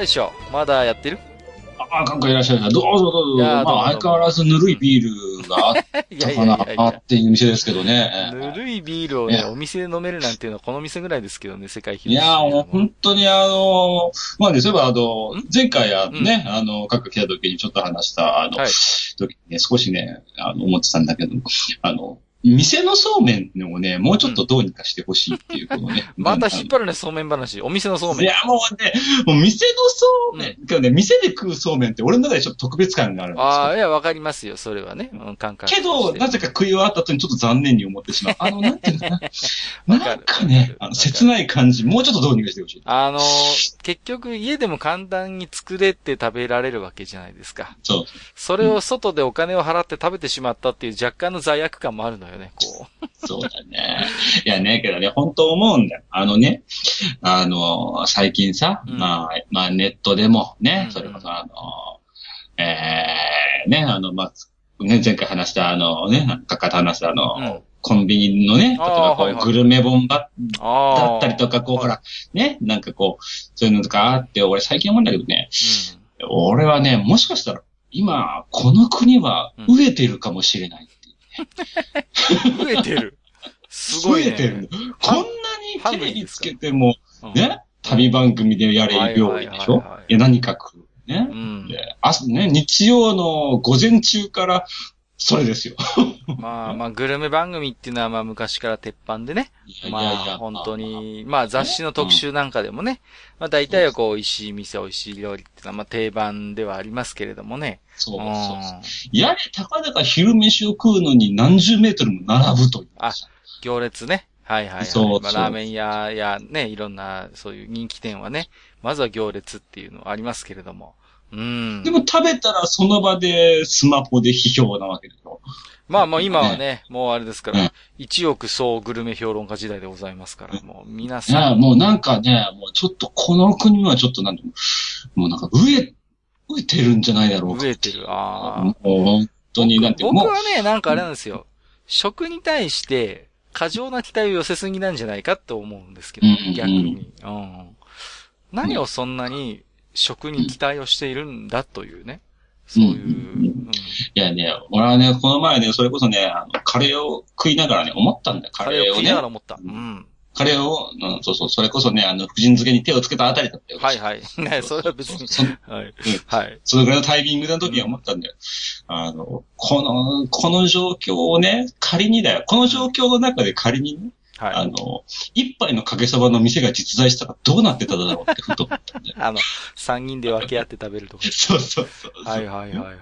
大将、まだやってる？あ、かんかいらっしゃる。どうぞどうぞ。まあ、相変わらずぬるいビールがあったかな。っていう店ですけどね。ぬるいビールをね、お店で飲めるなんていうのはこの店ぐらいですけどね、世界広いや、もう本当にあの、まあね、そういえばあの、前回あのね、あの、各来た時にちょっと話した、あの、時にね、少しね、あの、思ってたんだけど、あの、店のそうめんをね、もうちょっとどうにかしてほしいっていうことね。また引っ張るね、そうめん話。お店のそうめん。いや、もうね、もう店のそうめん。けどね、店で食うそうめんって俺の中でちょっと特別感があるんですよ。ああ、いや、わかりますよ、それはね。うん、感覚。けど、なぜか食い終わった後にちょっと残念に思ってしまう。あの、なんていうのかな。なんかね、あの、切ない感じ、もうちょっとどうにかしてほしい。あの結局家でも簡単に作れて食べられるわけじゃないですか。そう。それを外でお金を払って食べてしまったっていう若干の罪悪感もあるのよね、こう。そうだね。いやね、けどね、本当思うんだよ。あのね、あの、最近さ、うん、まあ、まあネットでもね、それこそあの、ええー、ね、あの、まあ、ね、前回話したあのね、かかと話したあの、うんコンビニのね、例えばこう、グルメ本場だったりとか、こう、ほら、ね、なんかこう、そういうのとかあって、俺最近思うんだけどね、うん、俺はね、もしかしたら、今、この国は飢えてるかもしれない。増えてる。すごい、ね。増えてる。こんなにテレビつけても、ね、旅番組でやれる料理でしょ？いや、何か食う。ね。うん、で朝ね、日曜の午前中から、それですよ。まあまあ、グルメ番組っていうのはまあ昔から鉄板でね。まあ本当に、まあ雑誌の特集なんかでもね、まあ大体はこう、美味しい店、美味しい料理っていうのはまあ定番ではありますけれどもね。そうそう。やれ、たかだか昼飯を食うのに何十メートルも並ぶという。あ、行列ね。はいはい、はい。そうまあ、ラーメン屋やね、いろんなそういう人気店はね、まずは行列っていうのはありますけれども。うん。でも食べたらその場でスマホで批評なわけでしょ。まあもう今はね、ねもうあれですから、一、億総グルメ評論家時代でございますから、もう皆さん。いや、もうなんかね、もうちょっとこの国はちょっとなんもうなんか飢え、飢えてるんじゃないだろうか。飢えてる、ああ。もう本当になんて僕はね、なんかあれなんですよ。食に対して、過剰な期待を寄せすぎなんじゃないかって思うんですけど、逆に。うん。何をそんなに食に期待をしているんだというね。そういう。うん、いやね、俺はね、この前ね、それこそね、あの、カレーを食いながらね、思ったんだよ、カレーをね。食いながら思った。うん。カレーを、うん、そうそう、それこそね、あの、福神漬けに手をつけたあたりだったよ。はいはい。ね、それは別に。はい。はい。そのぐらいのタイミングの時に思ったんだよ。あの、この、この状況をね、仮にだよ。この状況の中で仮にね、はい、あの、一杯のかけそばの店が実在したらどうなってただろうってふと思ったんで。あの、三人で分け合って食べるとか。そうそうそうはいはいはいはい、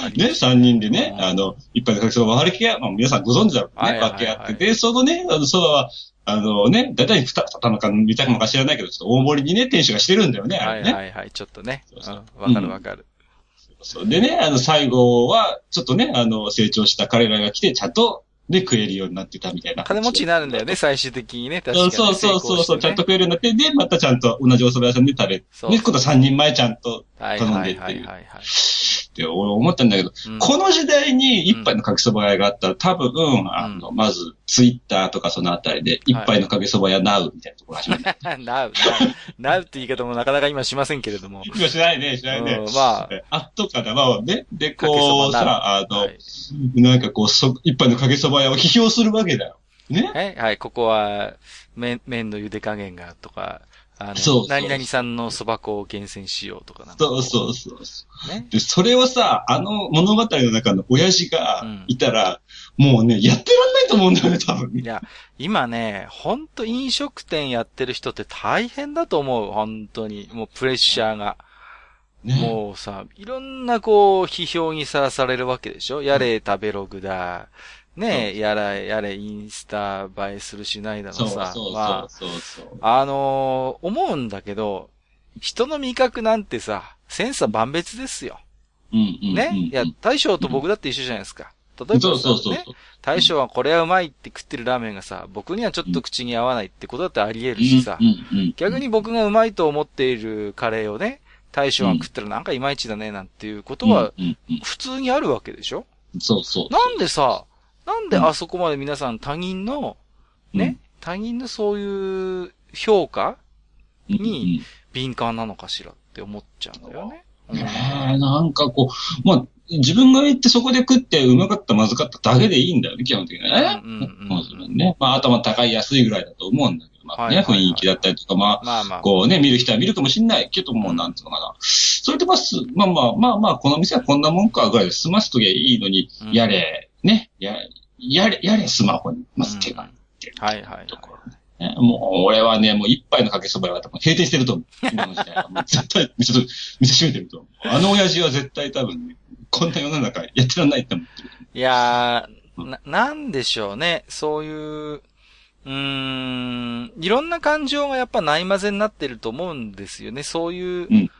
はい。ね、三人でね、あの、一杯のかけそば割りけ、まあ、皆さんご存知だろうね、分け合って。で、そのね、あの、そばは、あのね、だいたい二玉か見たかもか知らないけど、ちょっと大盛りにね、店主がしてるんだよね、はいはいはい、ちょっとね。わ、うん、かるわかる。そうでね、あの、最後は、ちょっとね、あの、成長した彼らが来て、ちゃんと、で食えるようになってたみたいな。金持ちになるんだよね、最終的にね。確かに、ね、そうそうそうそう、ね、ちゃんと食えるようになって、で、またちゃんと同じお蕎麦屋さんで食べる。で、今度3人前ちゃんと頼んでっていう。はいはいはい、はい。って俺思ったんだけど、うん、この時代に一杯のかけそば屋があったら、多分、うん、あの、まず、ツイッターとかそのあたりで、一杯のかけそば屋ナウみたいなところ始めた。ナウ、ナウって言い方もなかなか今しませんけれども。今しないね、しないね。うん、まあ。あとかだ、まあね。で、こう、さ、あの、はい、なんかこう、そ、一杯のかけそば屋を批評するわけだよ。ねはい、はい、ここは、麺、麺の茹で加減がとか、あの、そう何々さんの蕎麦粉を厳選しようとかなそうそうそう。ね？で、それをさ、あの物語の中の親父がいたら、うん、もうね、やってらんないと思うんだよね、多分。いや、今ね、ほんと飲食店やってる人って大変だと思う、本当に。もうプレッシャーが。ね、もうさ、いろんなこう、批評にさらされるわけでしょ？やれ食べログだ。ねやら、やれ、インスタ映えするしないだろそううさ。まあ。あのー思うんだけど、人の味覚なんてさ、センサー万別ですよ。うんうんうん。ね、いや、大将と僕だって一緒じゃないですか。例えばさそうそうそうね、大将はこれはうまいって食ってるラーメンがさ、僕にはちょっと口に合わないってことだってあり得るしさ逆に僕がうまいと思っているカレーをね、大将が食ったらなんかいまいちだねなんていうことは普通にあるわけでしょ？そうそう。なんでさ、なんであそこまで皆さん他人の、うん。ね、他人のそういう評価うん。に敏感なのかしらって思っちゃうんだよね。うん。ねえなんかこう、まあ、自分が行ってそこで食ってうまかったまずかっただけでいいんだよね、基本的にはね。うんうんうんまあそれね。まあ、頭高い安いぐらいだと思うんだけど、まあね、はいはいはい。雰囲気だったりとか、まあ、まあまあ。こうね、見る人は見るかもしんないけども、なんつうのかな。それでまあ、すまあまあ、まあまあ、この店はこんなもんかぐらいで済ますときゃいいのに、うん。やれ、ね、や、やれ、やれスマホに、まず手がってはいはいはいところね。もう、俺はね、もう一杯のかけそばは多分閉店してると思う。今の時代は。もう絶対、ちょっと、店閉めてると思う。あの親父は絶対多分ね、こんな世の中やってらんないって思ってる。いやー、な、なんでしょうね。そういう、うーん、いろんな感情がやっぱないまぜになってると思うんですよね。そういう、うん。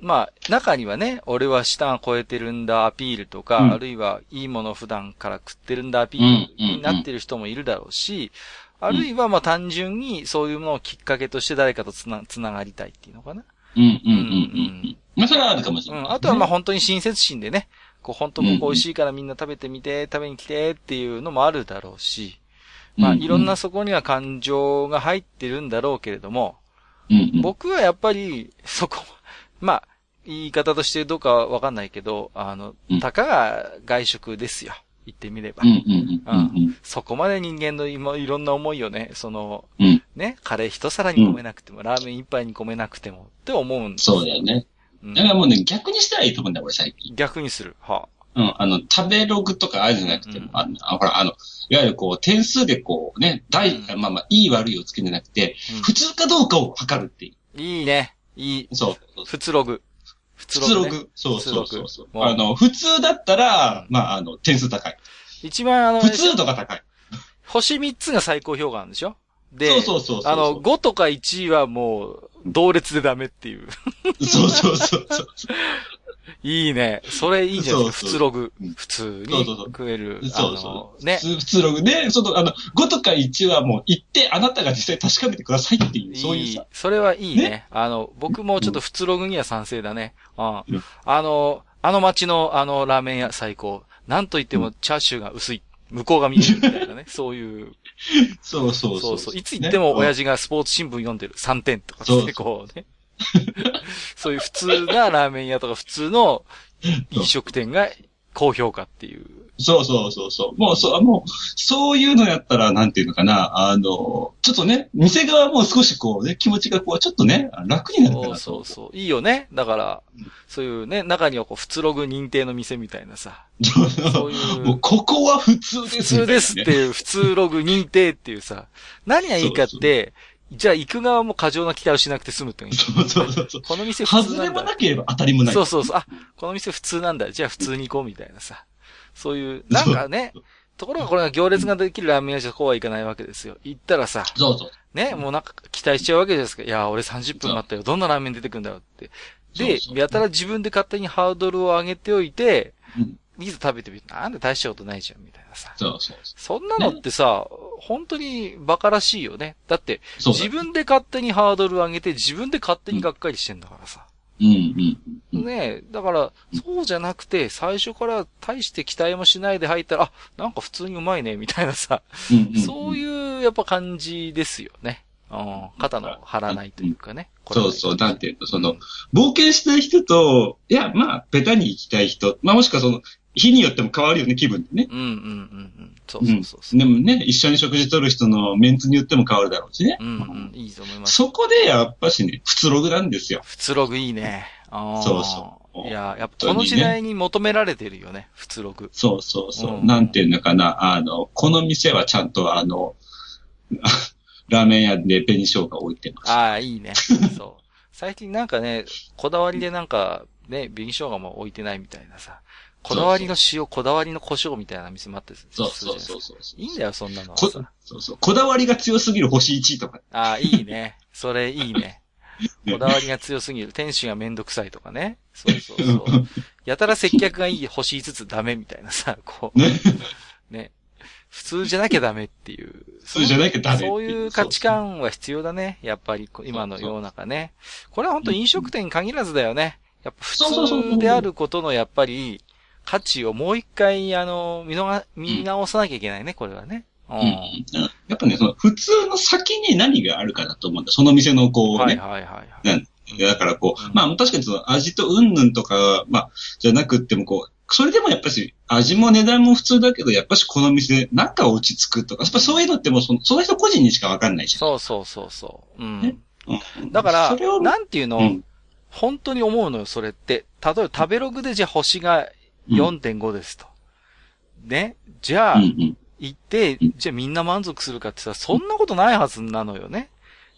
まあ、中にはね、俺は舌が超えてるんだアピールとか、うんあるいはいいもの普段から食ってるんだアピールになってる人もいるだろうし、あるいはまあ単純にそういうものをきっかけとして誰かとつな、つながりたいっていうのかな。うん、うん、うん、うん。まあ、それはあるかもしれない。うん。あとはまあ本当に親切心でね、こう本当ここ美味しいからみんな食べてみて、食べに来てっていうのもあるだろうし、まあうんいろんなそこには感情が入ってるんだろうけれども。僕はやっぱりそこ、まあ言い方としてどうかわかんないけど、あのうん、たかが外食ですよ。言ってみれば。うん、うん、うん、うん。そこまで人間の今いろんな思いをね、その、うん。ね、カレー一皿に込めなくても、ラーメン一杯に込めなくてもって思うんですそうだよね。うんだからもうね、逆にしたらいいと思うんだよ、俺最近。逆にする。はうん、あの、食べログとかあるじゃなくても、うんあほら、あの、いわゆるこう、点数でこうね、大、うんまあまあ、いい悪いをつけるんじゃなくて、うん普通かどうかを測るっていいいね。いい。う。そう。普通ログ。普普通ロねグ。そうそうそうあの、普通だったらう、んまあ、あの、点数高い。一番あの、普通度が高い。星3つが最高評価なんでしょ？で、そうそうそうそう。あの、5とか1位はもう、同列でダメっていう。そうそうそうそう。いいね。それいいんじゃないですか。そうそう普通ログうん。普通に食える。あそうそう。のね普。通、ログで、その、あの、5とか1はもう行って、あなたが実際確かめてくださいっていう、そういうさ。。それはいいね。ねあの、僕もちょっと普通ログには賛成だね。うんうんあの、あの街のあのラーメン屋最高。なんと言ってもチャーシューが薄い。向こうが見えるみたいなね。そういう。そうそうそうう。そそう。いつ行っても親父。父がスポーツ新聞読んでる。3点とかそうってこうね。そういう普通なラーメン屋とか普通の飲食店が高評価っていう。そうそうそうそう。もう、そう、もう、そういうのやったら、なんていうのかな、あの、ちょっとね、店側も少しこうね、気持ちがこう、ちょっとね、楽になるかそう。そうそう。いいよね。だから、そういうね、中にはこう、普通ログ認定の店みたいなさ。そうそういう。もう、ここは普通です、普通ですっていう、普通ログ認定っていうさ、何がいいかって、じゃあ行く側も過剰な期待をしなくて済むっていうそうそうそうそう。この店普通外れなんだ。もなければ当たりもない。そうそうそう。あ、この店普通なんだ。じゃあ普通に行こうみたいなさ。そういう、なんかね、ところがこれが行列ができるラーメン屋じゃこうはいかないわけですよ。行ったらさ、そうそう。ね、もうなんか期待しちゃうわけじゃないですか。いや、俺30分待ったよ。どんなラーメン出てくるんだろうって。でやたら自分で勝手にハードルを上げておいて、うんいざ食べてみて、なんで大したことないじゃん、みたいなさ。そうそうそんなのってさ、本当に馬鹿らしいよね。だって。自分で勝手にハードルを上げて、自分で勝手にがっかりしてんだからさ。うんうんうん。ねえ、だから、そうじゃなくて、最初から大して期待もしないで入ったら、あ、なんか普通にうまいね、みたいなさ、うんうんそういう、やっぱ感じですよね。うん、肩の張らないというかね。そうそう、なんていうの、その、冒険したい人と、いや、まあ、ベタに行きたい人、まあもしくはその、日によっても変わるよね、気分ってね。うんうんうんうん。そうそうそうそう。でもね、一緒に食事取る人のメンツによっても変わるだろうしね。うんうん、いいと思います。そこでやっぱしね、普通ログなんですよ。普通ログいいね。そうそういや、やっぱこの時代に求められてるよね、普通ログ。そうそうそう。うんなんていうのかな、あの、この店はちゃんとあの、ラーメン屋で紅生姜置いてます。ああ、いいね。そう。最近なんかね、こだわりでなんか、ね、紅生姜も置いてないみたいなさ、こだわりの塩、こだわりの胡椒みたいな店もあってそうそうそうそう。いいんだよ、そんなのはこさ。そうそう。こだわりが強すぎる星1とか。ああ、いいね。それいい ね。こだわりが強すぎる。店主がめんどくさいとかね。そうそうそう。やたら接客がいい、星5つダメみたいなさ、こう。ね。ね。普通じゃなきゃダメっていう。普通じゃなきゃダメそういう価値観は必要だね。やっぱり今の世の中ね。これは本当飲食店に限らずだよね。やっぱ普通であることのやっぱり価値をもう一回あの、見のが見直さなきゃいけないね、これはね。うん。うん。やっぱね、その普通の先に何があるかだと思うんだ。その店のこうね。はいはいはいはい。だからこう、うんまあ確かにその味とうんぬんとか、まあ、じゃなくってもこう、それでもやっぱし、味も値段も普通だけど、やっぱしこの店、なんか落ち着くとか、やっぱそういうのってもうその、その人個人にしかわかんないし。そうそうそうそう。うんね。うんだからそれを、なんていうの、うん本当に思うのよ、それって。例えば食べログでじゃあ星が4.5ですと。ね？じゃあ。行って、じゃあみんな満足するかってさ、そんなことないはずなのよね。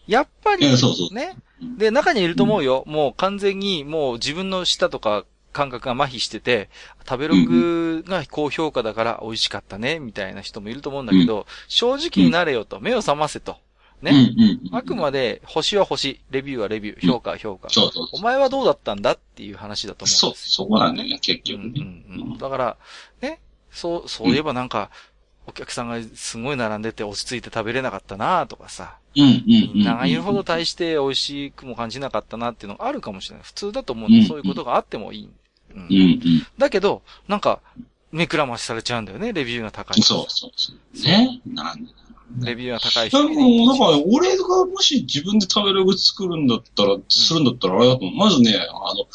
やっぱり、ね？うん。で、中にいると思うよ。もう完全に、もう自分の舌とか感覚が麻痺してて、食べログが高評価だから美味しかったね、みたいな人もいると思うんだけど、正直になれよと、目を覚ませと。ね。うんうんうん。あくまで、星は星、レビューはレビュー、評価は評価。そうそうお前はどうだったんだっていう話だと思そうう、んですそこなんだよね、結よ。うん局ね。うんうん。だから、ね、そう、そういえばなんか、お客さんがすごい並んでて落ち着いて食べれなかったなとかさ、うんうんうん。みんなが言うほど大して美味しくも感じなかったなっていうのがあるかもしれない。普通だと思うんで、うんそういうことがあってもいい。うんうんうん。だけど、なんか、目くらましされちゃうんだよね、レビューが高い。そうそうそう。ね。なんだレビューが高いだから、人なんかね、俺がもし自分で食べログ作るんだったら、するんだったらあれだと思う。まずね、あの、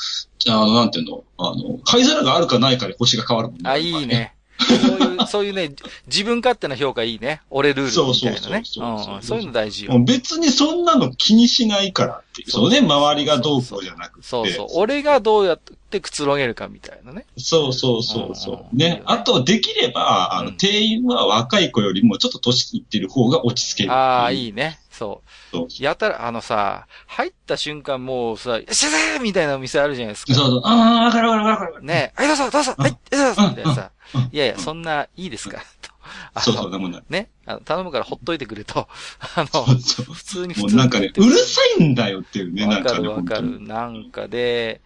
あの、なんていうの、あの、貝皿があるかないかで星が変わるもんね。あ、いい。ね。そういう、そういうね、自分勝手な評価いいね。俺ルールみたいなね。そうそうそうそううんそういうの大事よ別にそんなの気にしないからっていう。そうね、周りがどうこうじゃなくて。そうそう。俺がどうやってくつろげるかみたいなね。そうそうそうそう。ねね。あと、できれば、あの、うん店員は若い子よりもちょっと年いってる方が落ち着ける。ああ、い。いいね。そう。やたら、あのさ、入った瞬間もうさ、シャーみたいなお店あるじゃないですか。そうそう。ああ、わかるわかるわかるわかる。ねはい、どうぞ、どうぞ、はい、どうぞ、みたいなさ。いやいや、そんな、いいですか？と。あそうそう、の、でもね。ね、あの頼むからほっといてくれと。あの、そうそう。普通に普通にもうなんかね、うるさいんだよっていうね、なわかんかね。るわかる。本当になんかで、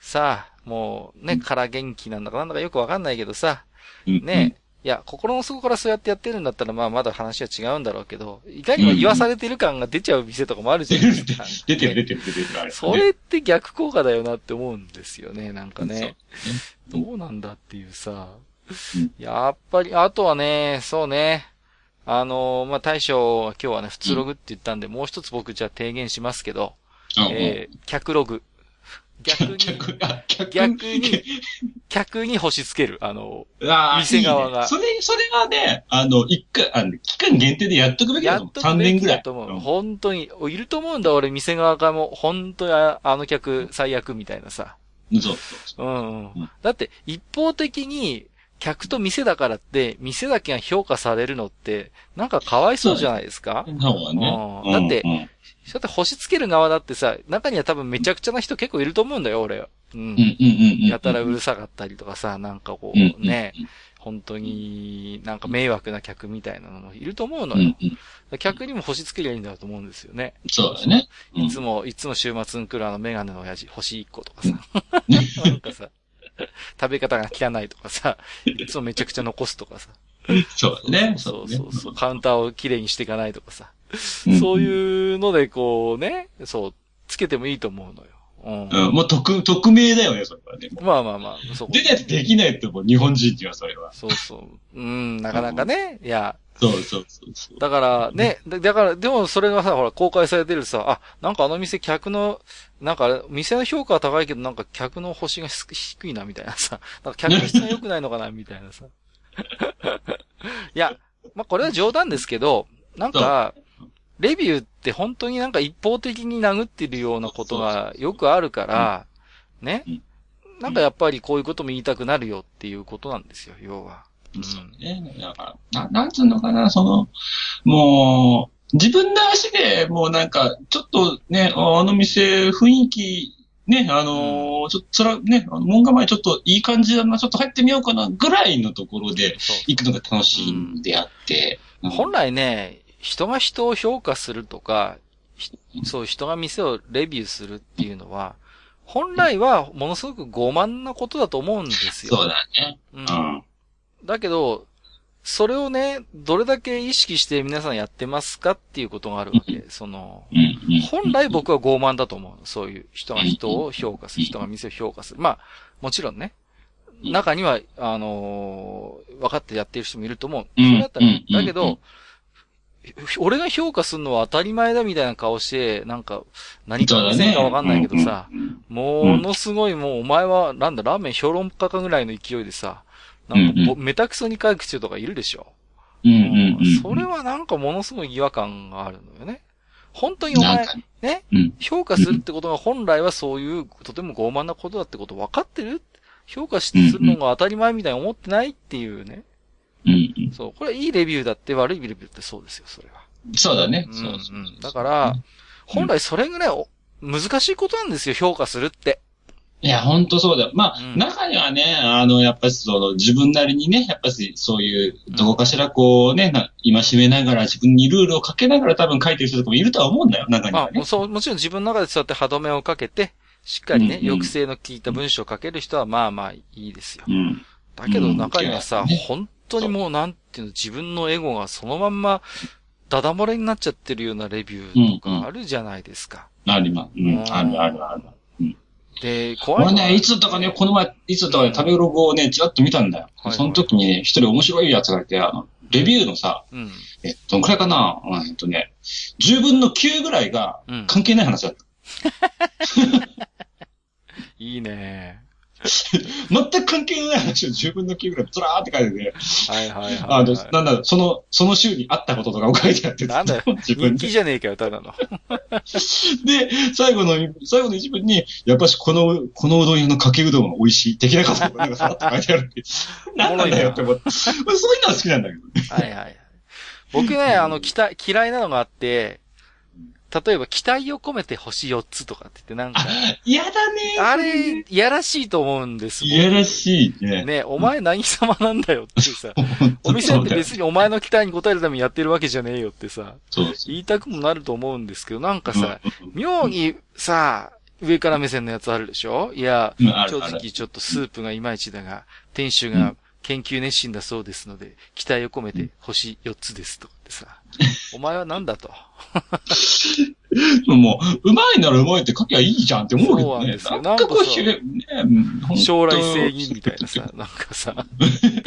さあ、もうね、から元気なんだかなんだかよくわかんないけどさ、うんね、いや、心の底からそうやってやってるんだったら、まあまだ話は違うんだろうけど、いかにも言わされてる感が出ちゃう店とかもあるじゃないですか。出てる出てる出てる、あれ。それって逆効果だよなって思うんですよね、なんかね。そうどうなんだっていうさ。やっぱり、あとはね、そうね。あのまあ、大将今日はね、普通ログって言ったんで、もう一つ僕じゃあ提言しますけど、うんえー、客ログ。逆に、逆、あ、逆逆に、客に星つける。あの、あー店側がいいねそれ、それはね、あの、一回、あの、期間限定でやっとくべきだと思う。やっとく3べき年ぐらい。だと思う。うん本当に、いると思うんだ、俺、店側がもう、本当にああの客最悪みたいなさ。そうそうそう。うんうんうん。だって、一方的に、客と店だからって、店だけが評価されるのって、なんかかわいそうじゃないですか？そうだね。うんだってうんだって星つける側だってさ、中には多分めちゃくちゃな人結構いると思うんだよ、俺は。うんうん。うんうんうん。やたらうるさかったりとかさ、なんかこうね、本当になんか迷惑な客みたいなのもいると思うのよ。客にも星つけりゃいいんだと思うんですよね。そうだね。うんいつも、いつも週末に来るあのメガネの親父、星1個とかさ。ね なんかさ、食べ方が汚いとかさ、いつもめちゃくちゃ残すとかさ。そうだね。そうそうそう。カウンターをきれいにしていかないとかさ。うんそういうのでこうね、そう、つけてもいいと思うのよ。うん。うん、もう匿、匿名だよね、それはね。まあまあまあ、そう。出ないとできないって、もう日本人にはそれは。そうそう。うん、なかなかね。いや、そうそうそうそう。だからね、だだから、でもそれがさ、ほら、公開されてるさ、あ、なんかあの店客の、なんか店の評価は高いけど、なんか客の星がす低いな、みたいなさ。なんか客質が良くないのかな、みたいなさ。いや、まあ、これは冗談ですけど、なんか、レビューって本当になんか一方的に殴ってるようなことがよくあるから、ねうん。なんかやっぱりこういうことも言いたくなるよっていうことなんですよ、要は。うんそうね。だから、な、なんつうのかな、その、もう、自分の足でもうなんか、ちょっとね、ああの店雰囲気ね、あのーちょっと、そね、あの門構えちょっといい感じだな、ちょっと入ってみようかな、ぐらいのところで行くのが楽しいんであって。うん本来ね、人が人を評価するとか、ひそう、人が店をレビューするっていうのは、本来はものすごく傲慢なことだと思うんですよ。そうだね。う。うんん。だけど、それをね、どれだけ意識して皆さんやってますかっていうことがあるわけ。その。本来僕は傲慢だと思う。そういう人が人を評価する、人が店を評価する。まあ、もちろんね、中には、あのー分かってやってる人もいると思う。そうんれだったらだけど、俺が評価するのは当たり前だみたいな顔して、なんか、何か見せるかわかんないけどさ、ものすごいもうお前は、なんだ、ラーメン評論家かぐらいの勢いでさ、なんかぼ、メタクソに書く人とかいるでしょ。うんうんうん。それはなんかものすごい違和感があるのよね。本当にお前ね、うん。評価するってことが本来はそういう、とても傲慢なことだってこと分かってる？評価しするのが当たり前みたいに思ってないっていうね。うんうん。そう。これいいレビューだって悪いレビューってそうですよ、それは。そうだね。うんそうそううんだから、本来それぐらいお難しいことなんですよ、評価するって。いや、ほんとそうだよ。まあ、うん中にはね、あの、やっぱりその、自分なりにね、やっぱりそういう、どこかしらこうね、な今しめながら、自分にルールをかけながら多分書いてる人とかもいるとは思うんだよ、中にはねまあ、。そう、もちろん自分の中でそうやって歯止めをかけて、しっかりね、うんうん抑制の効いた文章を書ける人はまあまあいいですよ。うん。だけど中にはさ、うんね本当にもうなんていうの、自分のエゴがそのまんま、ダダ漏れになっちゃってるようなレビューとうんうんかあるじゃないですか。あります。うん。あるあるある。で、怖い俺ね、いつだったかね、この前、いつだったかね、食べログをね、ちらっと見たんだよ。はいその時にね、一人面白いやつがいて、あの、レビューのさ、うん。えどのくらいかなうんえっとね、10分の9ぐらいがうん。関係ない話だった。いいね。全く関係ない話を10分の9ぐらいずらーって書いてて、はいはいはい、あの、はい。なんだろう、その、その週にあったこととかを書いてあって、なんだよ 自分で。人気じゃねえかよ、ただの。で、最後の、最後の一文に、やっぱしこの、このうどん屋のかけうどんは美味しい、的なことがなんかさらっと書いてあるって。何なんだよって思って。俺そういうのは好きなんだけどね。はいはいはい。僕ね、あの、期待、嫌いなのがあって、例えば、期待を込めて星4つとかって言って、なんか、嫌だねあれ、いやらしいと思うんです。いやらしいね。ね、お前何様なんだよってさ、お店って別に。にお前の期待に応えるためにやってるわけじゃねえよってさ、そう。言いたくもなると思うんですけど、なんかさ、うん妙にさ、上から目線のやつあるでしょ？いや、正直ちょっとスープがいまいちだが、店主が研究熱心だそうですので、期待を込めて星4つですとかってさ、お前は何だと。もう、うまいならうまいって書きゃいいじゃんって思うけどね。そうなんですよなんかね、将来正義みたいなさ、なんかさ。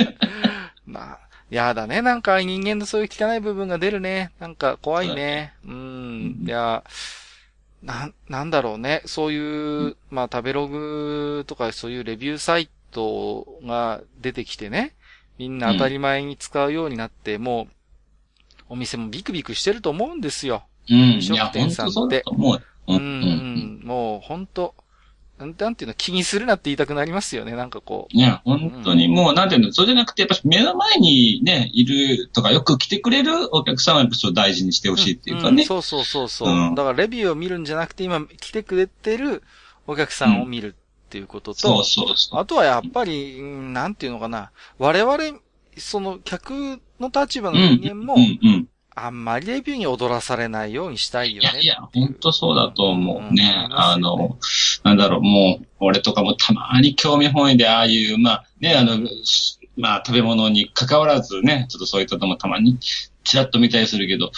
まあ、やだね。なんか人間のそういう汚い部分が出るね。なんか怖いね。うん。いや、なん、なんだろうね。そういう、まあ食べログとかそういうレビューサイトが出てきてね。みんな当たり前に使うようになって、もう、お店もビクビクしてると思うんですよ。うん。い飲食や、店さんってううん、うん。もう、本当なんなんていうの、気にするなって言いたくなりますよね。なんかこう。いや、本当にもう、なんていうの、そうじゃなくて、やっぱ目の前にね、いるとか、よく来てくれるお客さんはやっぱちょっと大事にしてほしいっていうかね。んそうそうそうそう、うんだからレビューを見るんじゃなくて、今来てくれてるお客さんを見るっていうことと、そうそうそう。あとはやっぱり、うんなんていうのかな。我々、その客の立場の人間も。あんまりレビューに踊らされないようにしたいよねいや、いや、本当そうだと思うね。うん。あの、なんだろう、もう、俺とかもたまに興味本位で、ああいう、まあ、ね、あの、まあ、食べ物に関わらずね、ちょっとそういったのもたまにちらっと見たりするけど、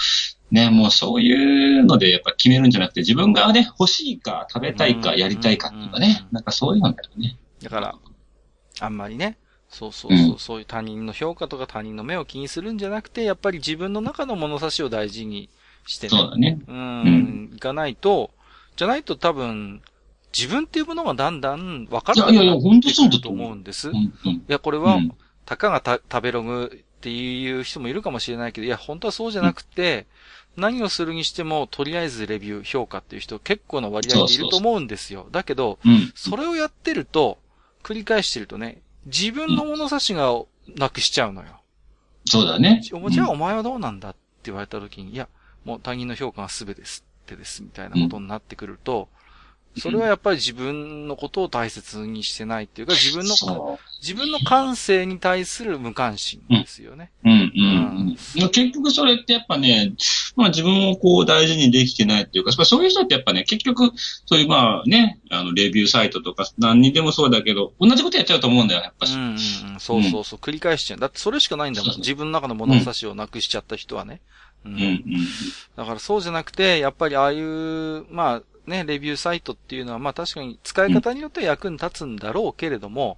ね、もうそういうのでやっぱ決めるんじゃなくて、自分がね、欲しいか、食べたいか、うん。やりたいかっていうかね、なんかそういうのだよね。だから、あんまりね、そうそうそう、うんそういう他人の評価とか他人の目を気にするんじゃなくて、やっぱり自分の中の物差しを大事にしてね。そうだね。うん、いかないと、じゃないと多分、自分っていうものがだんだん分かいやいやいや、本当そうだとと思う。んです。いうんうんや、これは、うんたかがた食べログっていう人もいるかもしれないけど、いや、本当はそうじゃなくて、何をするにしても、とりあえずレビュー、評価っていう人結構な割合でいると思うんですよ。だけど、うん。それをやってると、繰り返してるとね、自分の物差しがなくしちゃうのよ。そうだね。じゃあお前はどうなんだって言われた時に、いや、もう他人の評価が全てですってです、みたいなことになってくると、それはやっぱり自分のことを大切にしてないっていうか、自分の、そ自分の感性に対する無関心ですよね。う。うんうんうん。結局それってやっぱね、まあ自分をこう大事にできてないっていうか、そういう人ってやっぱね、結局、そういうまあね、あの、レビューサイトとか何にでもそうだけど、同じことやっちゃうと思うんだよ、やっぱし。うんうんうん。そうそうそう。繰り返しちゃう。だってそれしかないんだもん。自分の中の物差しをなくしちゃった人はね。ううんうん。だからそうじゃなくて、やっぱりああいう、まあね、レビューサイトっていうのは、まあ確かに使い方によっては役に立つんだろうけれども、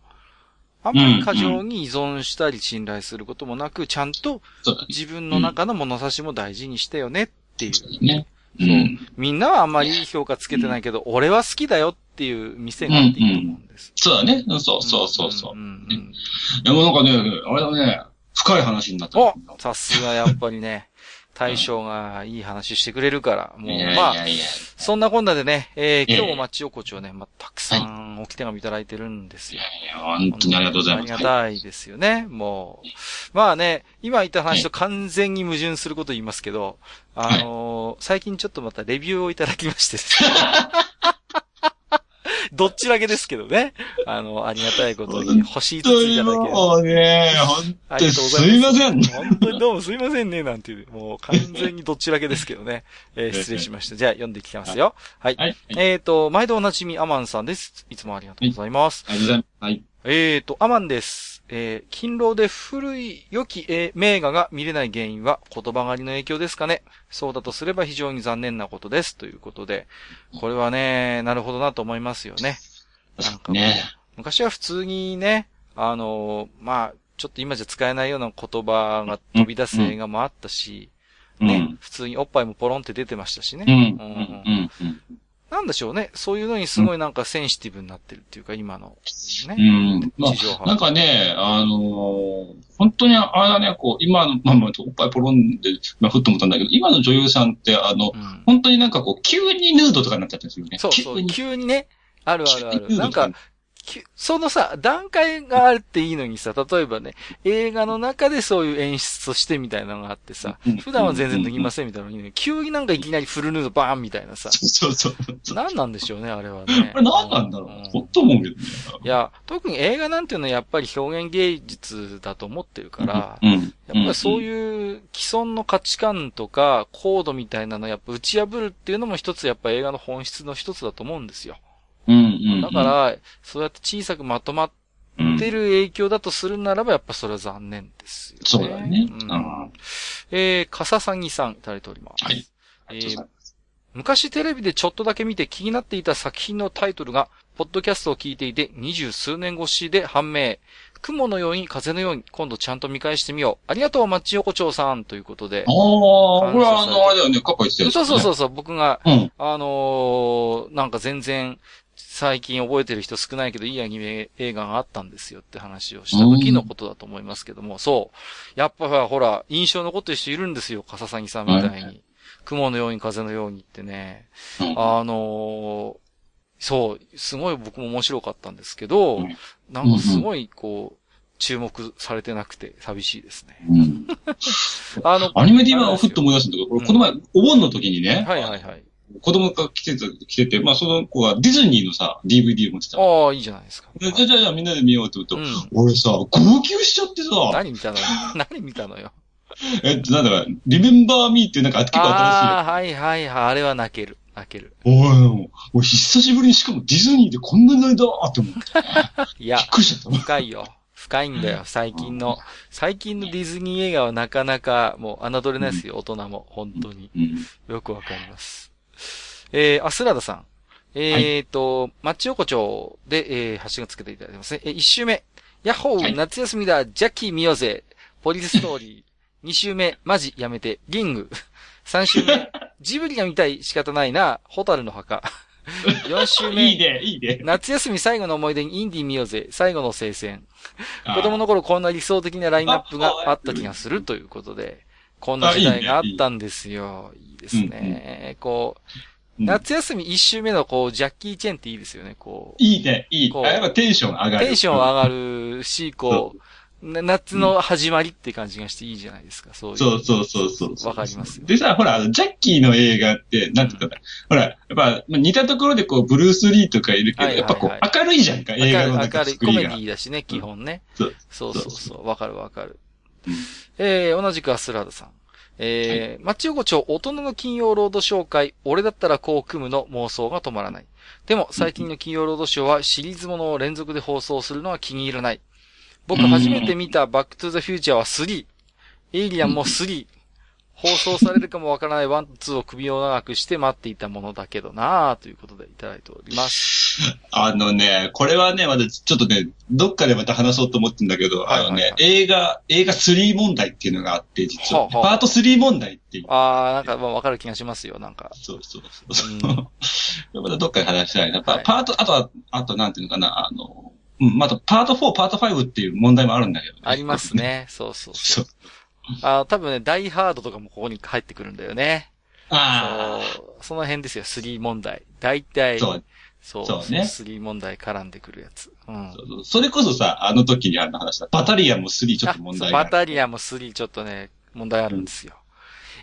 あんまり過剰に依存したり信頼することもなく、ちゃんと。自分の中の物差しも大事にしてよねっていう。そうだね。うそう。ん。みんなはあんまり評価つけてないけど、俺は好きだよっていう店があっていいと思うんです。そうだね。そうそうそうそう。んんうんでもなんかね、あれだね、深い話になった。おさすがやっぱりね、大将がいい話してくれるから、もう、いやいまあ、やいや。そんなこんなでね、えー、ええ今日も町横丁ね、まあ、たくさん置き手紙いただいてるんですよ。いや本当にありがとうございます。ありがたいですよね、もう。まあね、今言った話と完全に矛盾すること言いますけど、あのー最近ちょっとまたレビューをいただきましてですね どっちだけですけどね。あの、ありがたいことに星5ついただけ。もうね、本あ当にりがとうございますすいません。本当にどうもすいませんね、なんていう。もう完全にどっちだけですけどね。えー失礼しました。じゃあ読んでいきますよ。はい。はい。えっ、と、毎度おなじみアマンさんです。いつもありがとうございます。ありがとうございます。はい。えーと、アマンです。えー、勤労で古い良き、えー名画が見れない原因は言葉狩りの影響ですかね。そうだとすれば非常に残念なことです。ということで、これはね、なるほどなと思いますよね。なんかね。昔は普通にね、あのーまあ、ちょっと今じゃ使えないような言葉が飛び出す映画もあったし、ね、うん。普通におっぱいもポロンって出てましたしね。うん。うん。なんでしょうね。そういうのにすごいなんかセンシティブになってるっていうか、今の。ね。うん。まあ、なんかね、あのー本当にあれだね、こう、今の、まあまあ、おっぱいポロンで、まあ、ふっと思ったんだけど、今の女優さんって、あの、うん本当になんかこう、急にヌードとかになっちゃったんですよね。そうそう、急に。急にね、あるあるある。なんか、きそのさ、段階があっていいのにさ、例えばね、映画の中でそういう演出としてみたいなのがあってさうん、普段は全然できませんみたいなのにね、急になんかいきなりフルヌードバーンみたいなさ、そうそうそう。何なんでしょうね、あれはね。これ何なんだろううんほんと思うけどね。いや、特に映画なんていうのはやっぱり表現芸術だと思ってるから、うん。やっぱりそうういう既存の価値観とかコードみたいなのをやっぱ打ち破るっていうのも一つやっぱ映画の本質の一つだと思うんですよ。ん。うん。うん。だから、そうやって小さくまとまっうん、てる影響だとするならば、やっぱそれは残念ですよね。そうだね。ううんん。えー、かささぎさんいただいております。はい。えー昔テレビでちょっとだけ見て気になっていた作品のタイトルが、ポッドキャストを聞いていて二十数年越しで判明。雲のように風のように、今度ちゃんと見返してみよう。ありがとう、マッチ横丁さん、ということでああ、。これはあの、あれだよね、カッパ言ってたやつそうそうそうそう、僕が、うん。あのーなんか全然、最近覚えてる人少ないけど、いいアニメ映画があったんですよって話をした時のことだと思いますけども、そう。やっぱほら、印象残ってる人いるんですよ、笠崎さんみたいはに。雲のように風のようにってね。うんあのーそう、すごい僕も面白かったんですけど、うんなんかすごいこう、注目されてなくて寂しいですね。うん。あの、アニメで今、ふっと思い出したんだけど、この前、お盆の時にね、はいはいはい。子供が来てた、来てて、まあ、その子がディズニーのさ、DVD を持ってたの。ああ、いいじゃないですか。でじゃあ、じゃあ、じゃあみんなで見ようって言うと、うん俺さ、号泣しちゃってさ、何見たのよ。何見たのよ。えっと、なんだろう、リメンバーミーっていうなんか結構ああー、はいはいはい。あれは泣ける。泣ける。おい、俺久しぶりにしかもディズニーでこんなに泣いたって思って。いやびっ、くりしちゃった。深いよ。深いんだよ、最近の。最近のディズニー映画はなかなか、もう、侮れないですよ、大人も。本当に。うん。よくわかります。えー、アスラダさん。えーと、マッチ横丁で、えー、ハッシュがつけていただいてますね。えー、一周目。ヤッホー、はい夏休みだ、ジャッキー見ようぜ。ポリスストーリー。二周目、マジやめて、リング。三周目、ジブリが見たい、仕方ないな、ホタルの墓。四周目、いいね、いいね。夏休み最後の思い出にインディ見ようぜ。最後の聖戦。子供の頃こんな理想的なラインナップがあった気がするということで、こんな時代があったんですよ。いいですね。こう、うん夏休み一周目のこう、ジャッキー・チェンっていいですよね。こう、いいね、いい。こうあやっぱテンション上がる。テンション上がるし、こう、な夏の始まりって感じがしていいじゃないですか、そういう。そうそうそうそうそう。わかりますよでさ、ほら、ジャッキーの映画って、なんていうかな、ほら、やっぱ、まあ似たところでこう、ブルース・リーとかいるけど、やっぱこう、明るいじゃんか、映画の明中るい、コメデ。ィだしね、基本ね。そうそうそうそう。わかるわかるうん。えー、同じくアスラーダさん。えー、町横丁大人の金曜ロードショー会、俺だったらこう組むの妄想が止まらない。でも、最近の金曜ロードショーはシリーズものを連続で放送するのは気に入らない。僕初めて見たバックトゥザフューチャーは3。エイリアンも3。放送されるかもわからない one、two を首を長くして待っていたものだけどなぁ、ということでいただいております。あのね、これはね、まだちょっとね、どっかでまた話そうと思ってんだけど、はいはいはいあのね、映画、映画3問題っていうのがあって、実は、はあはあパート3問題っていう。あー、なんか、まあわかる気がしますよ、なんか。そうそうそうそう。またどっかで話したいな。パはいパート、あとは、あとなんていうのかな、あの、うん、またパート4、パート5っていう問題もあるんだけどね。あります。ね。そうそうそそうう。。あ多分ね、ダイハードとかもここに入ってくるんだよね。あそうその辺ですよ、スリー問題。大体、あ、そう。そう、そうねスリー問題絡んでくるやつ。うん。そうそうそれこそさ、あの時にあの話だ。バタリアンも3ちょっと問題がある。バタリアンも3ちょっとね、問題あるんですよ。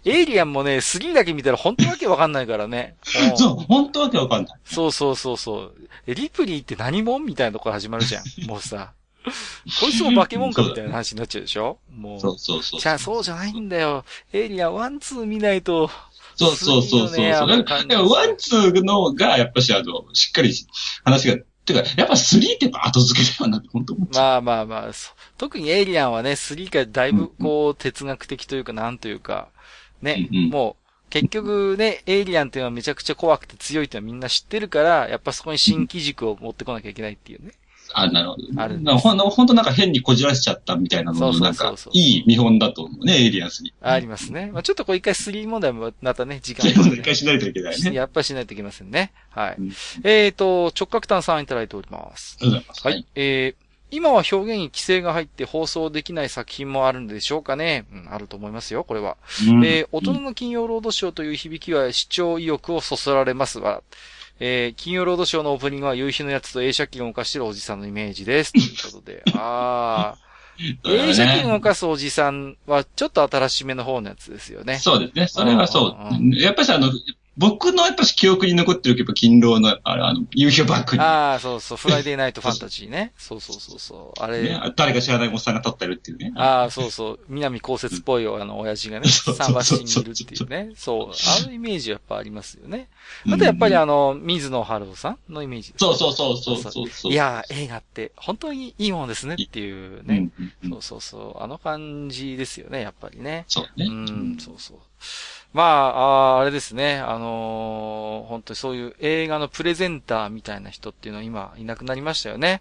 エイリアンもね、3だけ見たら本当わけわかんないからね。う んそう、本当わけわかんない。そうそうそうそう。えリプリーって何者みたいなところ始まるじゃん。もうさ。こいつも化け物かみたいな話になっちゃうでしょ？もう。そうそうそう。じゃあそうじゃないんだよ。エイリアン1、2見ないと。そうそうそうそう。いいよねあのだ感じから one、two のが、やっぱし、あの、しっかり話が、てか、やっぱ three ってやっぱ後付けだよなって、本当。まあまあまあ、特にエイリアンはね、3からだいぶこう、哲学的というか、なんというか、ね、うんうんもう、結局ね、エイリアンっていうのはめちゃくちゃ怖くて強いっていうのはみんな知ってるから、やっぱそこに新機軸を持ってこなきゃいけないっていうね。あ、なるほど。あるほんほんとなんか変にこじらせちゃったみたいなのも、なんか、いい見本だと思うね、エイリアンスに。ありますね。まあちょっとこう一回3問題もまたね、時間それをも一回しないといけないね。やっぱりしないといけませんね。はい。うんえーと、直角炭さんいただいております。ありがとうございます。はい。。えー、今は表現に規制が入って放送できない作品もあるんでしょうかね。うん、あると思いますよ、これは。うんえー、大人の金曜ロードショーという響きは視聴意欲をそそられますが、えー、金曜ロードショーのオープニングは夕日のやつと映写機を動かしてるおじさんのイメージです。ということで。あー。映写機を動かすおじさんはちょっと新しめの方のやつですよね。そうですね。それはそうんう。やっぱしあの、僕のやっぱし記憶に残ってるけど、金ローの、あれあの、夕日をバックに、ああ、そうそう、 Friday Night Fantasy ね。そうそうそうそう。あれ、ね、誰か知らないおっさんが撮ってるっていうね。ああ、そうそう。南高雪っぽいあの、親父がね、桟橋にいるっていうね。そう。あのイメージやっぱありますよね。あとやっぱりあの、水野春夫さんのイメージです、そうそうそうそうそうそう。いやー、映画って本当にいいものですねっていうね。そうそうそう。あの感じですよね、やっぱりね。そうね。うん、そうそう。まあ、あれですね。あのー本当にそういう映画のプレゼンターみたいな人っていうのは今いなくなりましたよね。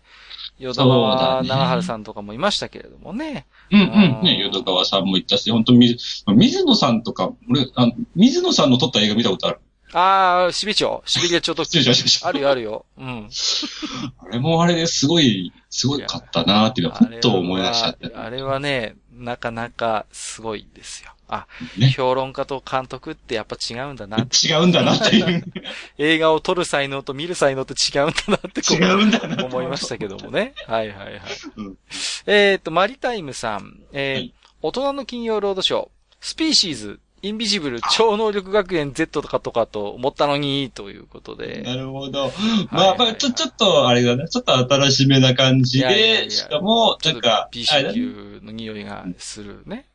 淀川だね長春さんとかもいましたけれどもね。うんうん。ね、淀川さんも言ったし、本当水、水野さんとか、俺、あの、水野さんの撮った映画見たことある。ああ、シベチョシベリア超特急失礼しましたあるよあるよ。うん。あれもあれですごい、すごいかったなっていうのは、ふっと思い出しちゃって。あれはね、なかなかすごいですよ。あ、ね評論家と監督ってやっぱ違うんだな。違うんだなっていう。映画を撮る才能と見る才能って違うんだなってこう違うんだな思いましたけどもね。はいはいはい。うんえっ、と、マリタイムさん。えーはい大人の金曜ロードショー。スピーシーズ、インビジブル、超能力学園 Z とかとかと思ったのに、ということで。なるほど。はいまあ、まあ、ちょ、ちょっと、あれだね。ちょっと新しめな感じいやいやいやで、しかも、ちょっとなんか、B あれだね級の匂いがするね。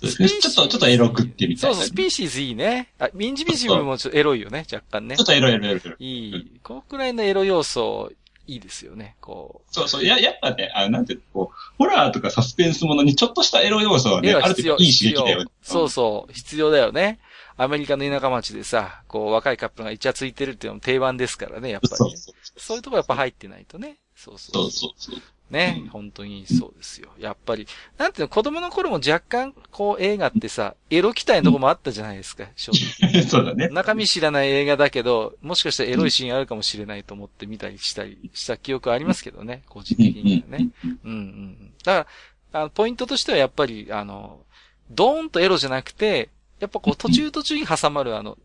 ちょっと、ちょっとエロくってみたいうな。そそう、スピーシーズいいね。あ、インジビジブルもちょっとエロいよね、若干ねちょ。っとエロいエロいエロいエロい。いい。このくらいのエロ要素、いいですよね。こそうそう。や、やっぱね、あなんていうのこう、ホラーとかサスペンスものにちょっとしたエロ要素はう。ね、ある程度いい刺激だよね。。そうそう、必要だよね。アメリカの田舎町でさ、こう、若いカップルがイチャついてるっていうのも定番ですからね、やっぱりね。そうそうそういうとこやっぱ入ってないとね。そうそそうう。そうそう。ね、うん本当にそうですよ。やっぱり、なんていうの、子供の頃も若干、こう、映画ってさ、エロ期待のとこもあったじゃないですか、正直。そうだね。中身知らない映画だけど、もしかしたらエロいシーンあるかもしれないと思って見たりしたりした記憶ありますけどね、個人的にはね。うんうんうん。だから、あのポイントとしてはやっぱり、あの、ドーンとエロじゃなくて、やっぱこう途中途中に挟まるあの、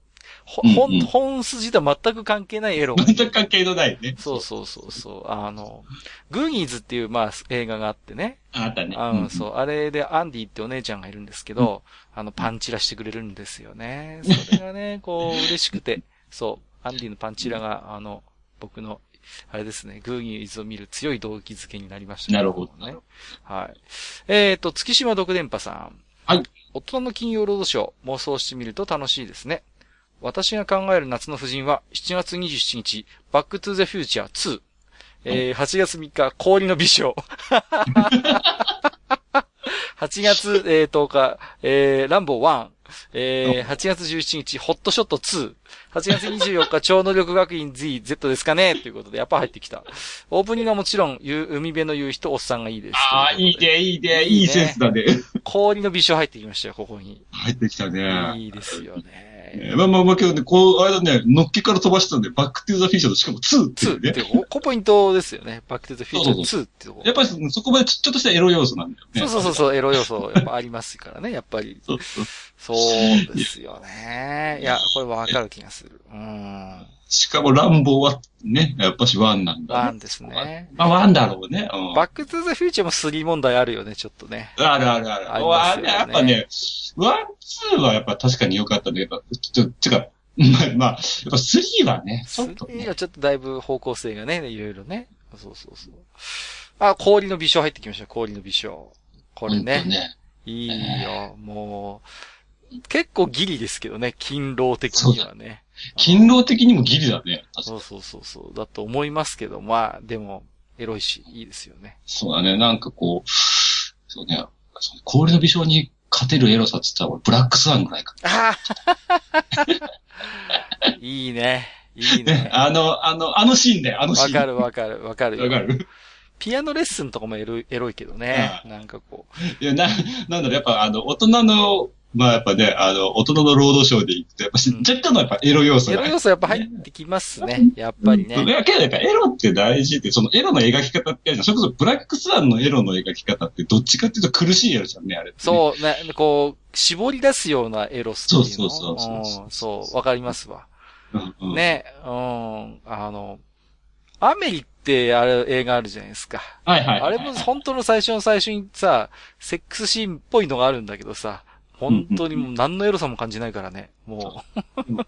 ほうんうん本、本筋とは全く関係ないエロが全く関係のないね。そうそうそうそう。あの、グーニーズっていう、まあ、映画があってね。あったね。うん、そう。あれでアンディってお姉ちゃんがいるんですけど、あの、パンチラしてくれるんですよね。それがね、こう、嬉しくて。そう。アンディのパンチラが、あの、僕の、あれですね、グーニーズを見る強い動機づけになりました、なるほどね。はい。えっ、と、月島独電波さん。はい。大人の金曜ロードショー、妄想してみると楽しいですね。私が考える夏の婦人は、7月27日、バックトゥザフューチャー2。えー、8月3日、氷の美少。8月、えー、10日、えー、ランボー1。えー、8月17日、ホットショット2。8月24日、超能力学院 Z、Z ですかね？ということで、やっぱ入ってきた。オープニングはもちろん、ゆ海辺の夕日とおっさんがいいです。ああ、いいね、いいね、いいセンスだね。氷の微笑入ってきましたよ、ここに。入ってきたね。いいですよね。まあまあまあけどね、こう、あれだね、のっけから飛ばしたんで、バックトゥーザフューチャーとしかも2っていう2ってね。ここポイントですよね。バックトゥザフューチャー2ってとこ。やっぱりそそこまでちょっとしたエロ要素なんだよね。そうそうそうそう、エロ要素、やっぱありますからね、やっぱり。そうそうそうですよね。いや、これはわかる気がする。うん。しかもランボーはね、やっぱし one なんだ、 one ですね。まあ one だろうね。うん、バックトゥザフューチャーも3問題あるよね、ちょっとね。あるあるある。ありますよねやっぱね、 one、two はやっぱ確かに良かったんだけど、ちょ、ちょ、か、まあ、まあ、やっぱ three はね、ちょっと、3ね。はちょっとだいぶ方向性がね、いろいろね。そうそうそう。あ、氷の微笑入ってきました、氷の微笑。これね。ね。いいよ、もう。結構ギリですけどね、勤労的にはね。勤労的にもギリだね。そうそうそうそう。だと思いますけど、まあ、でも、エロいし、いいですよね。そうだね。なんかこう、そうね、氷の美少に勝てるエロさって言ったら、俺ブラックスワンぐらいか。ああいいね。いいねね。あの、あの、あのシーンだよ、あのシーン。わかるわかるわかるよ。わかるピアノレッスンとかもエロいエロいけどね。なんかこう。いや、な、なんだろう、やっぱあの、大人の、まあやっぱね、あの、大人の労働省で行くと、やっぱし、うん若干のやっぱエロ要素が。エロ要素やっぱ入ってきますね。やっぱりいね。や、けどやっぱエロって大事で、そのエロの描き方って。それこそブラックスワンのエロの描き方ってどっちかっていうと苦しいエロじゃんね、あれね、そう、ね、こう、絞り出すようなエロスっていうの。そうそうそうそううんそう、わかりますわ。うんうん。ね、うん、あの、アメリってあれ映画あるじゃないですか。はいはい。あれも本当の最初の最初にさ、セックスシーンっぽいのがあるんだけどさ、本当にもう何のエロさも感じないからね。も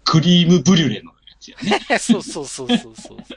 クリームブリュレのやつやね。う。そうそうそうそうそう。だか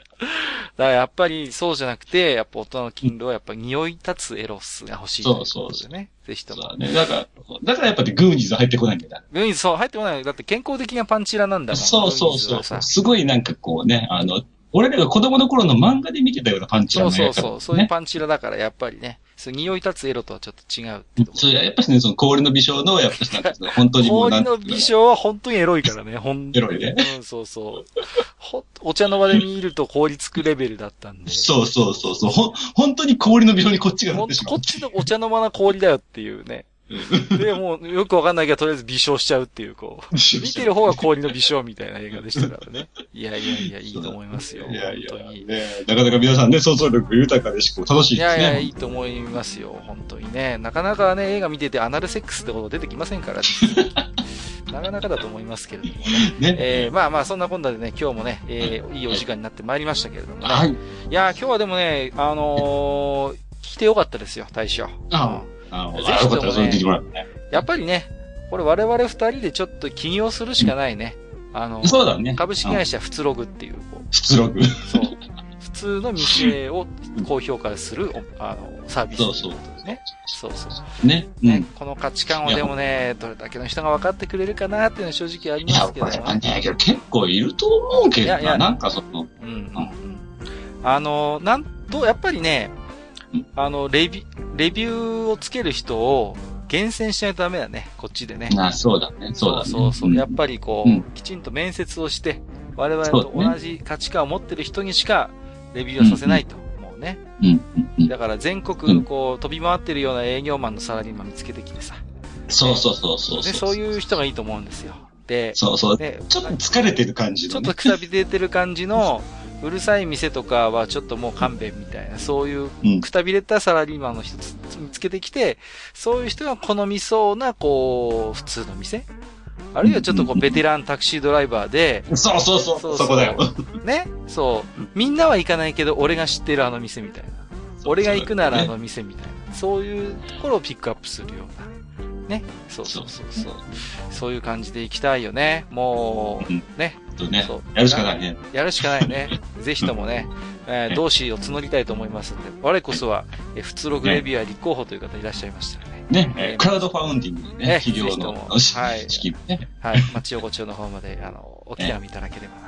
らやっぱりそうじゃなくて、やっぱ大人の勤労はやっぱ匂い立つエロスが欲しいということでね。ぜひともそうだ。ね。だから、だからやっぱりグーニーズ入ってこないんだよな。グーニーズそう、入ってこない。だって健康的なパンチラなんだもん。そうそうそう。すごいなんかこうね、あの、俺らが子供の頃の漫画で見てたようなパンチラそうのやつ、そうそう。そういうパンチラだから、やっぱりね。そ匂い。立つエロとはちょっと違うってとそう、やっぱしね、その氷の美少の、やっぱしなんか、本当にもう氷の美少は本当にエロい。からね、ほんエロい。ね。うん、そうそう。ほ、お茶の場で見ると氷つくレベルだったんで。そうそうそうそう。ほ、本当に氷の美少にこっちがなってしまうこっ。ちのお茶の間の氷だよってい。うね。で、もうよくわかんないけど、とりあえず美少しちゃうっていう、こう。見てる方が氷の美少みたいな映画でしたからね。いやいやいや、いいと思いますよ。いやいや、本当に。ね、なかなか皆さんね、想像力豊かでし、こう楽しいですね。いやいや、いいと思いますよ。本当にね。なかなかね、映画見ててアナルセックスってこと出てきませんから、なかなかだと思いますけれどもね。ね。えー、まあまあ、そんなこんなでね、今日もね、えー、いいお時間になってまいりましたけれどもね。はい。いやー、今日はでもね、あのー、聞いてよかったですよ、大将。ああ、ぜひともねよかったらそれ出てもらってね。やっぱりね、これ我々二人でちょっと起業するしかないね。あの、そうだね。株式会社フツログっていう、こ普通ログ。う、そう。普通の店を高評価する、おあの、サービスそうそうね。そうそう。ね。うねん。、この価値観をでもね、どれだけの人が分かってくれるかなっていうのは正直ありいや、ますけどこれはね。ね、けど結構いると思うけどいやいやな、なんかその、うんうんうん。あの、なんと、やっぱりねうん、あの、レビュー、レビューをつける人を厳選しないとダメだね、こっちでね。あそうだね、そうだね。そうそう。んやっぱりこう、うんきちんと面接をして、我々と同じ価値観を持ってる人にしかレビューはさせないと思うね。うん。だから全う国んこう飛び回ってるような営業マンのサラリーマン見つけてきてさ。そうそうそうそう。で、そういう人がいいと思うんですよ。で、そうそう。ね、ちょっと疲れてる感じのねちょっと。くたび出てる感じの、うるさい店とかはちょっともう勘弁みたいな、そういううんくたびれたサラリーマンの人見つけてきて、そういう人が好みそうな、こう、普通の店？あるいはちょっとこう、ベテランタクシードライバーで、そうそうそう、そうそうそこだよ。ね、そう、みんなは行かないけど、俺が知ってるあの店みたいな。俺が行くならあの店みたいな。そういうところをピックアップするような。ね。そうそうそうそう。そういう感じで行きたいよね。もううん、ね。とねそう、やるしかないね。やるしかないね。ぜひともね、えー同志を募りたいと思いますので、我こそは、えー、普通ログレビュアー立候補という方いらっしゃいましたらね。ね、えークラウドファウンディングでねね、企業のしはい資金ね、はい。町横丁の方まで、あの、お気軽みいただければなと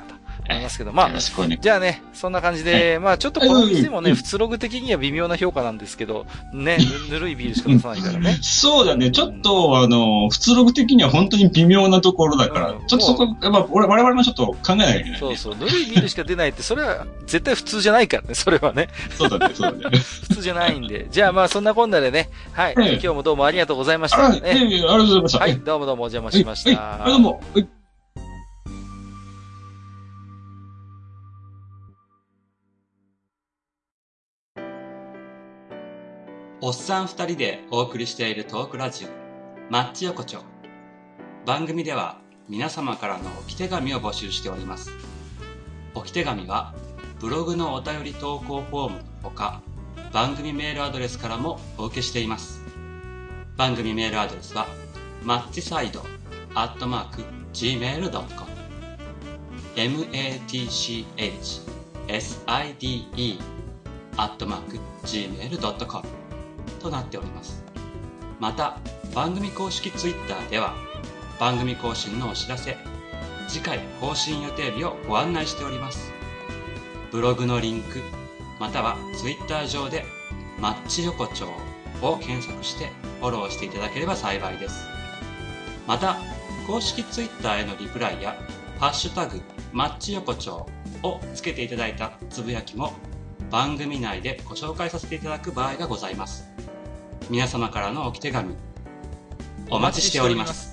思いますけど、まあじゃあね、そんな感じで、まあちょっとこの店もね、うん普通ログ的には微妙な評価なんですけど、ね、ぬ ぬるいビールしか出さないからね。そうだね、ちょっと、あの、普通ログ的には本当に微妙なところだから、うんちょっとそこ、やっぱ俺我々もちょっと考えなきゃいけない、ね。そうそう、ぬるいビールしか出ないって、それは絶対普通じゃないからね、それはね。そうだね、そうだね。普通じゃないんで。じゃあまあそんなこんなでね、はい。ええ今日もどうもありがとうございましあ、た。あね、りがとうございました。はい、えどうもどうもお邪魔しましはいた。はい、どうも。おっさん二人でお送りしているトークラジオ、マッチ横丁。番組では皆様からの置き手紙を募集しております。置き手紙はブログのお便り投稿フォームのほか、番組メールアドレスからもお受けしています。番組メールアドレスは、マッチサイドアットマーク gmail.com matchside アットマーク gmail.com となっております。また、番組公式ツイッターでは、番組更新のお知らせ、次回更新予定日をご案内しております。ブログのリンク、またはツイッター上で、マッチ横丁を検索してフォローしていただければ幸いです。また、公式ツイッターへのリプライや、ハッシュタグ、マッチ横丁をつけていただいたつぶやきも番組内でご紹介させていただく場合がございます。皆様からのおき手紙、お待ちしております。